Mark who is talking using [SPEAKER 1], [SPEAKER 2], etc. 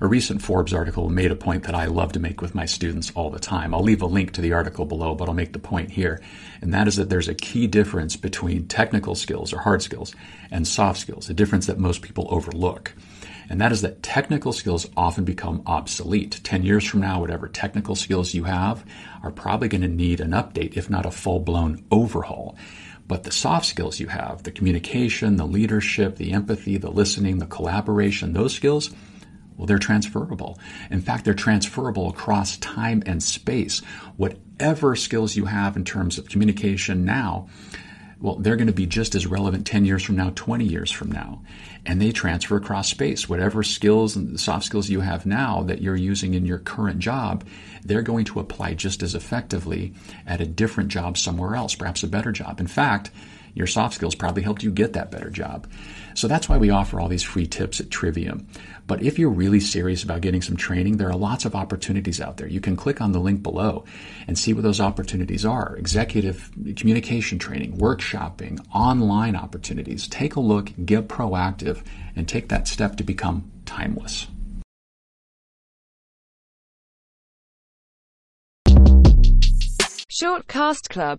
[SPEAKER 1] A recent Forbes article made a point that I love to make with my students all the time. I'll leave a link to the article below, but I'll make the point here. And that is that there's a key difference between technical skills or hard skills and soft skills, a difference that most people overlook. And that is that technical skills often become obsolete. 10 years from now, whatever technical skills you have are probably going to need an update, if not a full blown overhaul. But the soft skills you have, the communication, the leadership, the empathy, the listening, the collaboration, those skills, well, they're transferable. In fact, they're transferable across time and space. Whatever skills you have in terms of communication now, well, they're going to be just as relevant 10 years from now, 20 years from now. And they transfer across space. Whatever skills and soft skills you have now that you're using in your current job, they're going to apply just as effectively at a different job somewhere else, perhaps a better job. In fact, your soft skills probably helped you get that better job. So that's why we offer all these free tips at Trivium. But if you're really serious about getting some training, there are lots of opportunities out there. You can click on the link below and see what those opportunities are. Executive communication training, workshopping, online opportunities. Take a look, get proactive, and take that step to become timeless.
[SPEAKER 2] Shortcast Club